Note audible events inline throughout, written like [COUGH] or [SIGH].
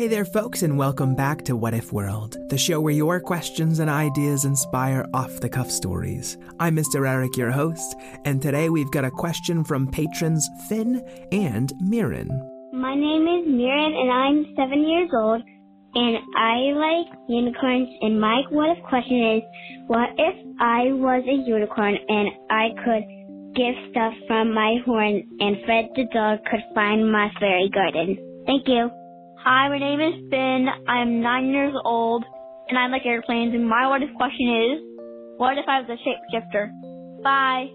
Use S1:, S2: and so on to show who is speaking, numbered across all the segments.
S1: Hey there, folks, and welcome back to What If World, the show where your questions and ideas inspire off the cuff stories. I'm Mr. Eric, your host, and today we've got a question from patrons Finn and Mirren.
S2: My name is Mirren and I'm seven years old and I like unicorns and my what if question is what if I was a unicorn and I could give stuff from my horn and Fred the dog could find my fairy garden. Thank you.
S3: Hi, my name is Finn. I'm nine years old, and I like airplanes. And my what if question is, what if I was a shapeshifter? Bye.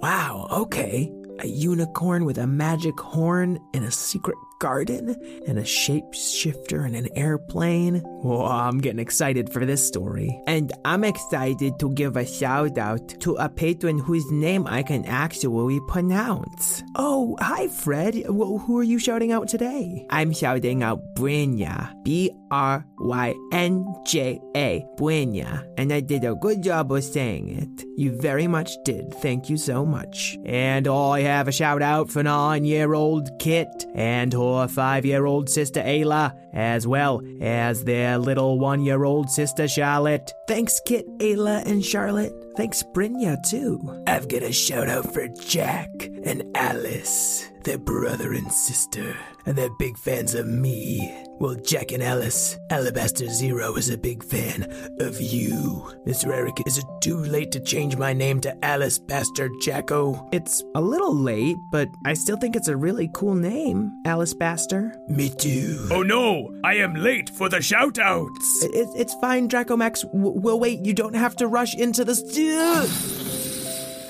S1: Wow, okay. A unicorn with a magic horn and a secret garden and a shapeshifter and an airplane. Whoa, I'm getting excited for this story. And I'm excited to give a shout out to a patron whose name I can actually pronounce. Oh, hi, Fred. Well, who are you shouting out today? I'm shouting out Brynja. B R Y N J A. Brynja. And I did a good job of saying it. You very much did. Thank you so much. And I have a shout out for nine year old Kit and her five year old sister Ayla, as well as their little one year old sister Charlotte. Thanks, Kit, Ayla, and Charlotte. Thanks, Brynja, too. I've got a shout out for Jack and Alice. They're brother and sister, and they're big fans of me. Well, Jack and Alice, Alabaster Zero is a big fan of you. Mr. Eric, is it too late to change my name to Alice Bastard Jacko? It's a little late, but I still think it's a really cool name, Alice Baster. Me too.
S4: Oh no, I am late for the shoutouts.
S1: It, it's fine, Draco Max. W- we'll wait. You don't have to rush into the stu-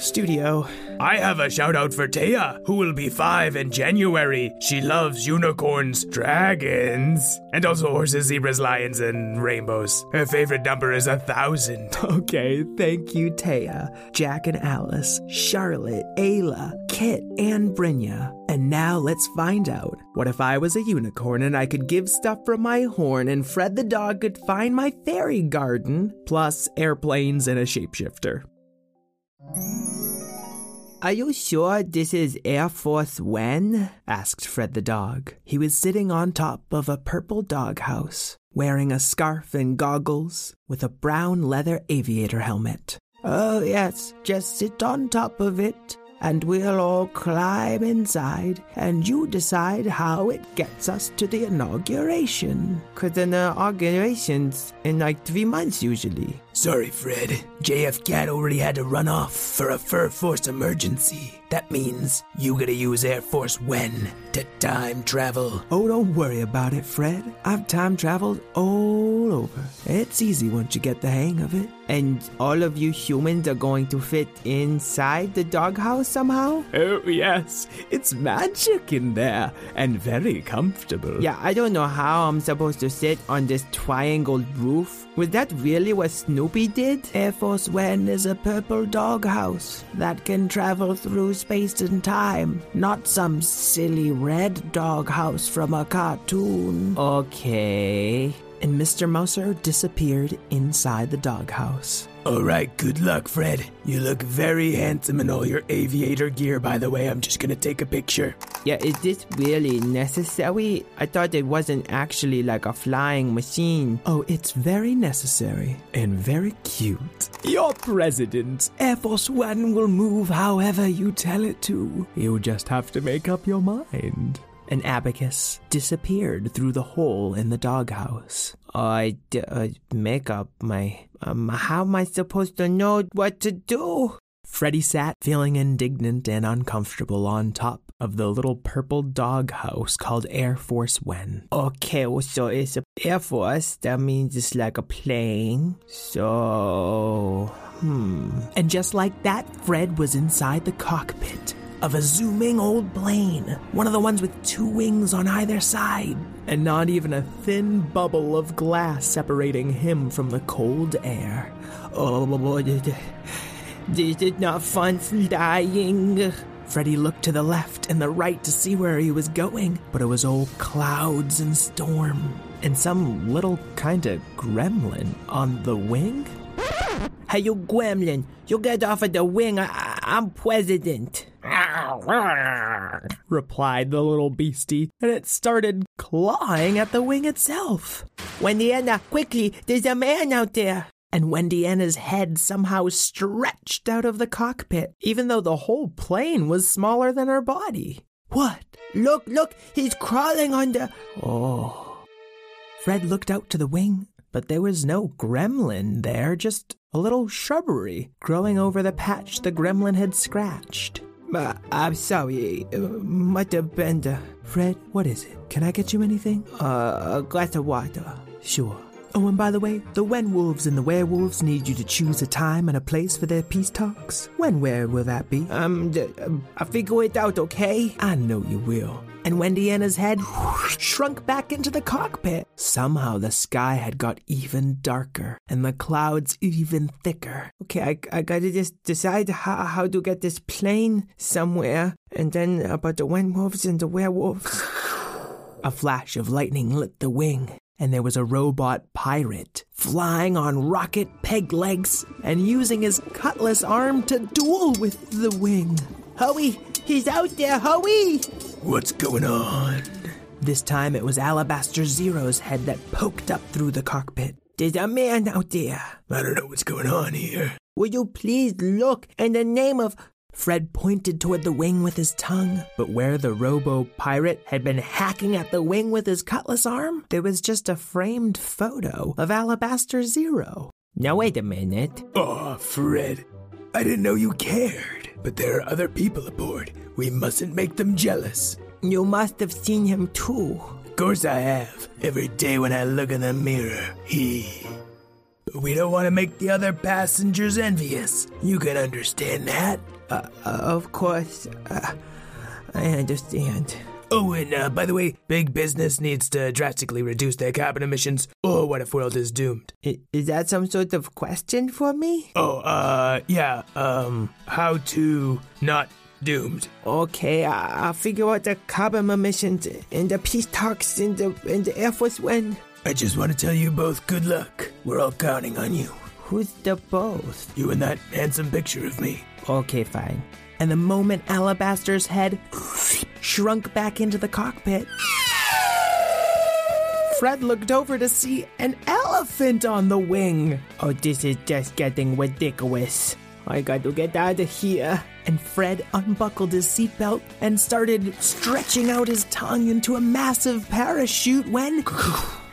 S1: studio.
S4: I have a shout out for Taya, who will be five in January. She loves unicorns, dragons, and also horses, zebras, lions, and rainbows. Her favorite number is a thousand. [LAUGHS]
S1: Okay, thank you, Taya, Jack and Alice, Charlotte, Ayla, Kit, and Brynja. And now let's find out. What if I was a unicorn and I could give stuff from my horn and Fred the dog could find my fairy garden, plus airplanes and a shapeshifter? Are you sure this is Air Force One? asked Fred the dog. He was sitting on top of a purple doghouse, wearing a scarf and goggles, with a brown leather aviator helmet. Oh, yes, just sit on top of it, and we'll all climb inside, and you decide how it gets us to the inauguration. Because the inauguration's in like three months usually. Sorry, Fred. JF Cat already had to run off for a Fur Force emergency. That means you gotta use Air Force when to time travel. Oh, don't worry about it, Fred. I've time traveled all over. It's easy once you get the hang of it. And all of you humans are going to fit inside the doghouse somehow? Oh, yes. It's magic in there and very comfortable. Yeah, I don't know how I'm supposed to sit on this triangle roof. Was that really what Snoopy did? Air Force One is a purple doghouse that can travel through space and time, not some silly red doghouse from a cartoon. Okay. And Mr. Mouser disappeared inside the doghouse. All right, good luck, Fred. You look very handsome in all your aviator gear, by the way. I'm just gonna take a picture. Yeah, is this really necessary? I thought it wasn't actually like a flying machine. Oh, it's very necessary and very cute. Your president, Air Force One, will move however you tell it to. You just have to make up your mind. An abacus disappeared through the hole in the doghouse. I d- uh, make up my. Um, how am I supposed to know what to do? Freddy sat feeling indignant and uncomfortable on top of the little purple doghouse called Air Force One. Okay, well, so it's a Air Force. That means it's like a plane. So Hmm. And just like that, Fred was inside the cockpit of a zooming old plane, one of the ones with two wings on either side, and not even a thin bubble of glass separating him from the cold air. Oh, this is not fun flying. Freddy looked to the left and the right to see where he was going, but it was all clouds and storm, and some little kind of gremlin on the wing. Hey, you gremlin, you get off of the wing. I- I'm president. Replied the little beastie, and it started clawing at the wing itself. Wendiana, quickly, there's a man out there. And Wendiana's head somehow stretched out of the cockpit, even though the whole plane was smaller than her body. What? Look, look, he's crawling under. Oh. Fred looked out to the wing, but there was no gremlin there, just a little shrubbery growing over the patch the gremlin had scratched. Uh, I'm sorry, uh, been the... Fred, what is it? Can I get you anything? Uh, a glass of water. Sure. Oh, and by the way, the Wenwolves and the Werewolves need you to choose a time and a place for their peace talks. When, where will that be? Um, d- um, I'll figure it out, okay? I know you will. And Wendiana's head shrunk back into the cockpit. Somehow the sky had got even darker and the clouds even thicker. Okay, I, I gotta just decide how, how to get this plane somewhere. And then about the Wenwolves and the Werewolves. [SIGHS] A flash of lightning lit the wing, and there was a robot pirate flying on rocket peg legs and using his cutlass arm to duel with the wing. Howie, he's out there, Howie!
S4: What's going on?
S1: This time it was Alabaster Zero's head that poked up through the cockpit. There's a man out there.
S4: I don't know what's going on here.
S1: Will you please look in the name of. Fred pointed toward the wing with his tongue, but where the robo pirate had been hacking at the wing with his cutlass arm, there was just a framed photo of Alabaster Zero. Now, wait a minute.
S4: Oh, Fred. I didn't know you cared. But there are other people aboard. We mustn't make them jealous.
S1: You must have seen him too.
S4: Of course I have. Every day when I look in the mirror, he. But we don't want to make the other passengers envious. You can understand that.
S1: Uh, of course, uh, I understand.
S4: Oh, and uh, by the way, big business needs to drastically reduce their carbon emissions, or what if world is doomed?
S1: I- is that some sort of question for me?
S4: Oh, uh, yeah, um, how to not doomed.
S1: Okay, I- I'll figure out the carbon emissions and the peace talks in the in the Air Force One.
S4: I just want to tell you both good luck. We're all counting on you.
S1: Who's the both?
S4: You and that handsome picture of me.
S1: Okay, fine. And the moment Alabaster's head shrunk back into the cockpit, Fred looked over to see an elephant on the wing. Oh, this is just getting ridiculous. I got to get out of here. And Fred unbuckled his seatbelt and started stretching out his tongue into a massive parachute when.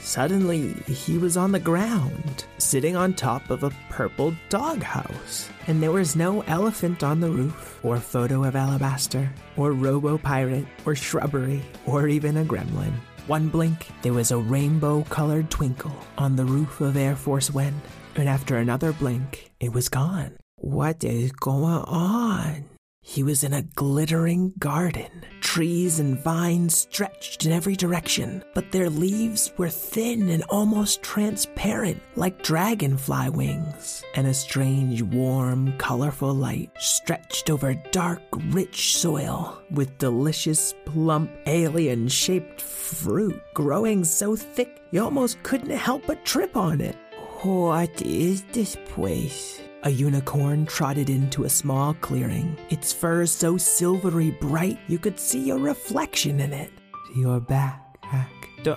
S1: Suddenly, he was on the ground, sitting on top of a purple doghouse. And there was no elephant on the roof, or photo of alabaster, or robo pirate, or shrubbery, or even a gremlin. One blink, there was a rainbow colored twinkle on the roof of Air Force One. And after another blink, it was gone. What is going on? He was in a glittering garden. Trees and vines stretched in every direction, but their leaves were thin and almost transparent, like dragonfly wings. And a strange, warm, colorful light stretched over dark, rich soil with delicious, plump, alien shaped fruit growing so thick you almost couldn't help but trip on it. What is this place? A unicorn trotted into a small clearing, its fur so silvery bright you could see a reflection in it. You're back, Hack.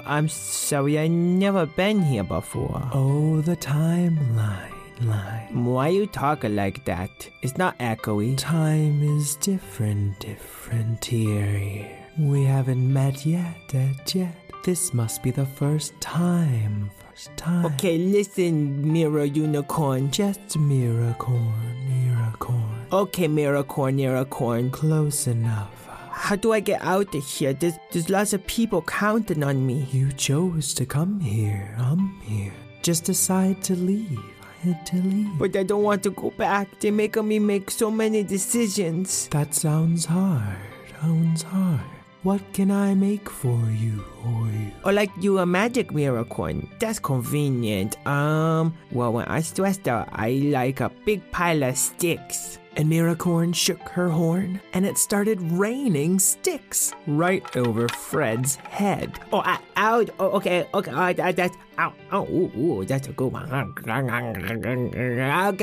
S1: I'm sorry, I never been here before. Oh, the timeline. Line. Why you talking like that? It's not echoey. Time is different, different here. We haven't met yet, yet. This must be the first time. Time. Okay, listen, Mirror Unicorn. Just Miracorn, Miracorn. Okay, Miracorn, Miracorn. Close enough. How do I get out of here? There's, there's lots of people counting on me. You chose to come here. I'm here. Just decide to leave. I wanted to leave. But I don't want to go back. They're making me make so many decisions. That sounds hard. Sounds hard. What can I make for you, or you? Or like you a magic mirror coin. That's convenient. Um, well, when I stressed out, I like a big pile of sticks. And Miracorn shook her horn, and it started raining sticks right over Fred's head. Oh, I, ow! Oh, okay, okay, uh, that, that's ow, ow, ooh, ooh, that's a good one. Okay,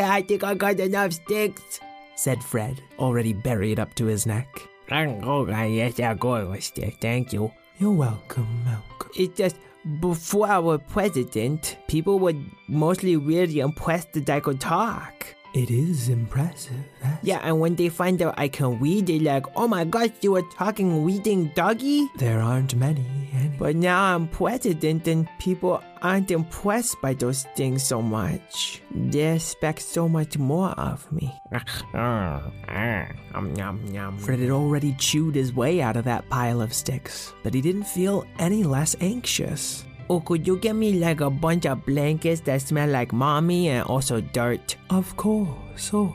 S1: I think I got enough sticks," said Fred, already buried up to his neck. Yes, I'll go with stick. Thank you. You're welcome, Malcolm. It's just before I was president, people were mostly really impressed that I could talk. It is impressive. Yeah, and when they find out I can read, they're like, oh my gosh, you were talking reading doggy? There aren't many, any. But now I'm president and people aren't impressed by those things so much. They expect so much more of me. [LAUGHS] Fred had already chewed his way out of that pile of sticks, but he didn't feel any less anxious. Oh, could you get me like a bunch of blankets that smell like mommy and also dirt? Of course, of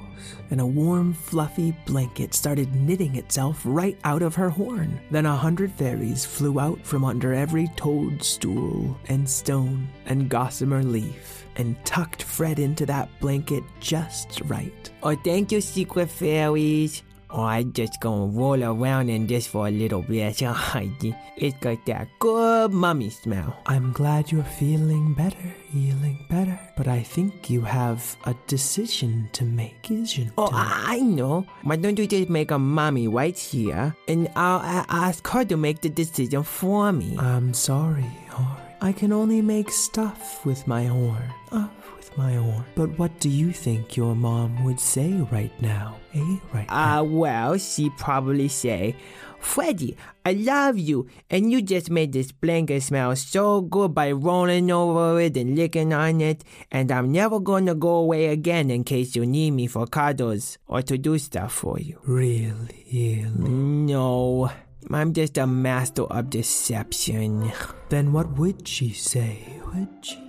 S1: And a warm, fluffy blanket started knitting itself right out of her horn. Then a hundred fairies flew out from under every toadstool and stone and gossamer leaf and tucked Fred into that blanket just right. Oh, thank you, secret fairies. Oh, I just gonna roll around in this for a little bit. [LAUGHS] it's got that good mummy smell. I'm glad you're feeling better, feeling better. But I think you have a decision to make, isn't Oh, I, I know. Why don't you just make a mommy right here, and I'll, I'll ask her to make the decision for me. I'm sorry, Horn. I can only make stuff with my horn. Uh, with my horn. But what do you think your mom would say right now? Eh, right now? Uh, well, she'd probably say, Freddy, I love you, and you just made this blanket smell so good by rolling over it and licking on it, and I'm never gonna go away again in case you need me for cuddles or to do stuff for you. Really? really? No. I'm just a master of deception. Then what would she say? Would she?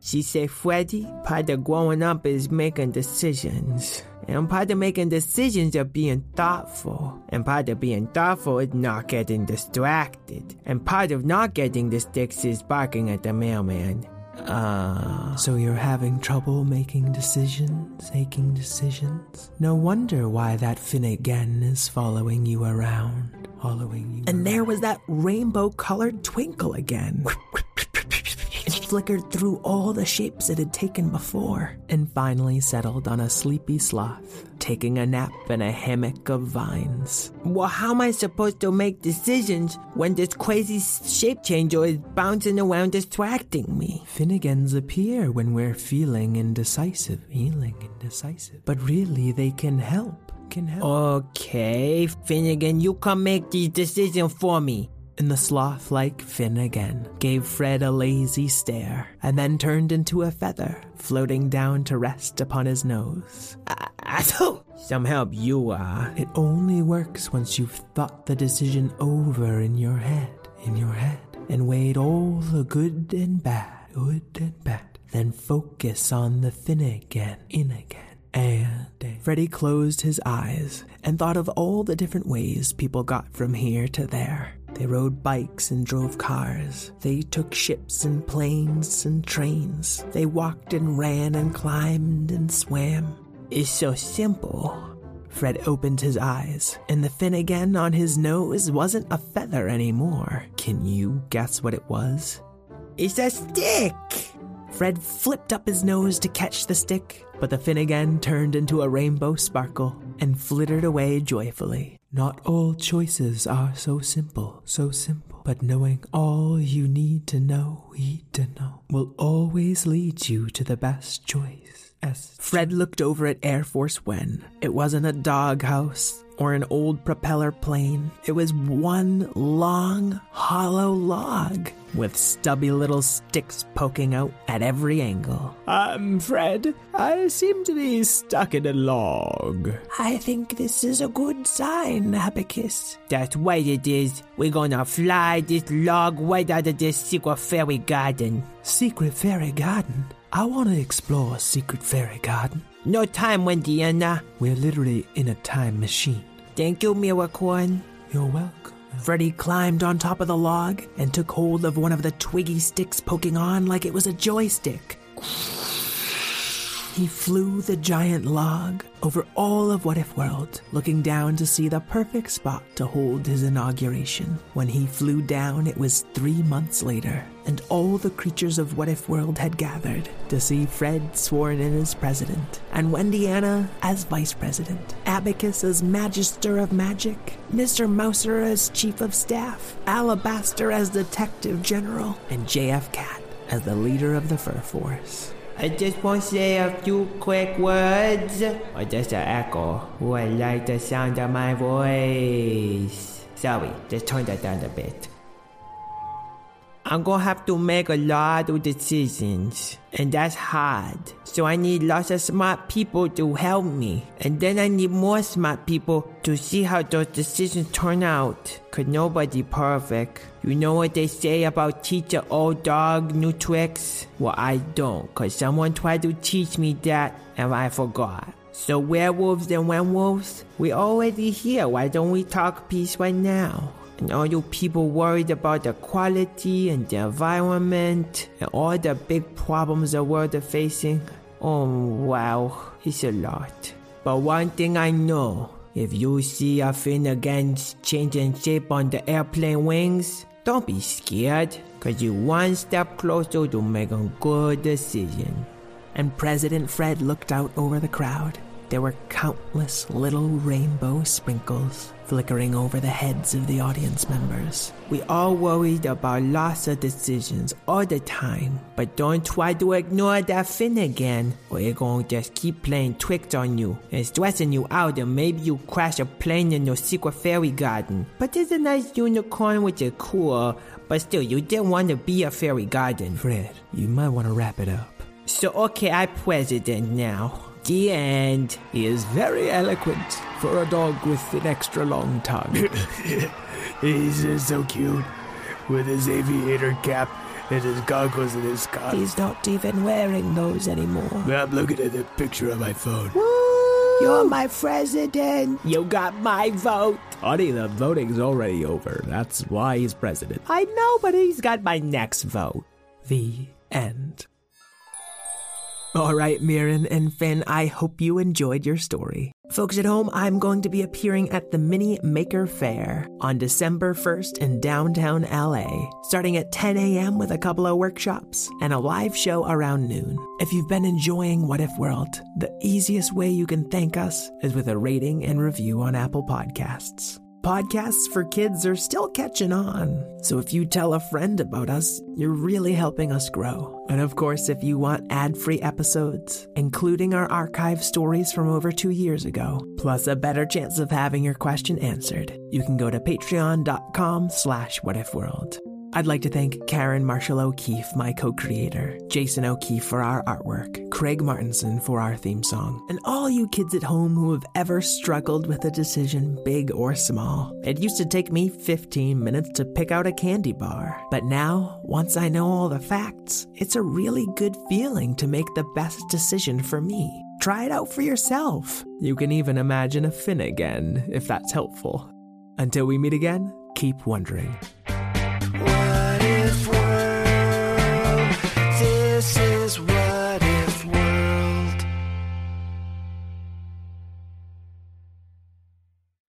S1: She said, Freddy, part of growing up is making decisions. And part of making decisions is being thoughtful. And part of being thoughtful is not getting distracted. And part of not getting the sticks is barking at the mailman. Uh, so you're having trouble making decisions, making decisions? No wonder why that Finnegan is following you around, following you. And there was that rainbow colored twinkle again. [LAUGHS] Flickered through all the shapes it had taken before and finally settled on a sleepy sloth, taking a nap in a hammock of vines. Well, how am I supposed to make decisions when this crazy shape changer is bouncing around distracting me? Finnegans appear when we're feeling indecisive, feeling indecisive. But really, they can help. Can help. Okay, Finnegan, you come make these decisions for me and the sloth like Finnegan gave Fred a lazy stare and then turned into a feather, floating down to rest upon his nose. Some help you are. It only works once you've thought the decision over in your head, in your head, and weighed all the good and bad, good and bad. Then focus on the Finnegan, in again. And Freddy closed his eyes and thought of all the different ways people got from here to there. They rode bikes and drove cars. They took ships and planes and trains. They walked and ran and climbed and swam. It's so simple. Fred opened his eyes, and the Finnegan on his nose wasn't a feather anymore. Can you guess what it was? It's a stick! Fred flipped up his nose to catch the stick, but the Finnegan turned into a rainbow sparkle and flittered away joyfully. Not all choices are so simple, so simple. But knowing all you need to know, need to know, will always lead you to the best choice. Fred looked over at Air Force One, it wasn't a doghouse or an old propeller plane. It was one long, hollow log with stubby little sticks poking out at every angle. I'm Fred. I seem to be stuck in a log. I think this is a good sign, Abacus. That's right it is. We're gonna fly this log right out of this secret fairy garden. Secret fairy garden? I want to explore a secret fairy garden. No time, Wendy Wendiana. We're literally in a time machine. Thank you, Miracorn. You're welcome. Freddy climbed on top of the log and took hold of one of the twiggy sticks poking on like it was a joystick. He flew the giant log over all of What If World, looking down to see the perfect spot to hold his inauguration. When he flew down, it was three months later, and all the creatures of What If World had gathered to see Fred sworn in as president, and Wendiana as vice president, Abacus as magister of magic, Mr. Mouser as chief of staff, Alabaster as detective general, and JF Cat as the leader of the fur force. I just want to say a few quick words. Or just an echo. Who I like the sound of my voice. Sorry, just turn that down a bit. I'm gonna have to make a lot of decisions, and that's hard. So I need lots of smart people to help me, and then I need more smart people to see how those decisions turn out. Cause nobody perfect. You know what they say about teach an old dog new tricks? Well, I don't, cause someone tried to teach me that, and I forgot. So werewolves and werewolves, we already here. Why don't we talk peace right now? And all you people worried about the quality and the environment and all the big problems the world is facing. Oh wow, it's a lot. But one thing I know, if you see a fin Finnegans changing shape on the airplane wings, don't be scared, cause you one step closer to making a good decision. And President Fred looked out over the crowd. There were countless little rainbow sprinkles flickering over the heads of the audience members. We all worried about lots of decisions all the time, but don't try to ignore that Finnegan, or it gonna just keep playing tricks on you and stressing you out, and maybe you crash a plane in your secret fairy garden. But there's a nice unicorn which is cool, but still, you didn't want to be a fairy garden. Fred, you might want to wrap it up. So, okay, I'm president now. The end.
S4: He is very eloquent for a dog with an extra long tongue. [LAUGHS] He's uh, so cute with his aviator cap and his goggles and his scarf.
S1: He's not even wearing those anymore.
S4: I'm looking at the picture on my phone.
S1: You're my president. You got my vote.
S5: Honey, the voting's already over. That's why he's president.
S1: I know, but he's got my next vote. The end. All right, Mirren and Finn, I hope you enjoyed your story. Folks at home, I'm going to be appearing at the Mini Maker Faire on December 1st in downtown LA, starting at 10 a.m. with a couple of workshops and a live show around noon. If you've been enjoying What If World, the easiest way you can thank us is with a rating and review on Apple Podcasts. Podcasts for kids are still catching on, so if you tell a friend about us, you're really helping us grow. And of course, if you want ad-free episodes, including our archive stories from over two years ago, plus a better chance of having your question answered, you can go to patreon.com slash whatifworld. I'd like to thank Karen Marshall O'Keefe, my co creator, Jason O'Keefe for our artwork, Craig Martinson for our theme song, and all you kids at home who have ever struggled with a decision, big or small. It used to take me 15 minutes to pick out a candy bar, but now, once I know all the facts, it's a really good feeling to make the best decision for me. Try it out for yourself. You can even imagine a Finnegan, if that's helpful. Until we meet again, keep wondering.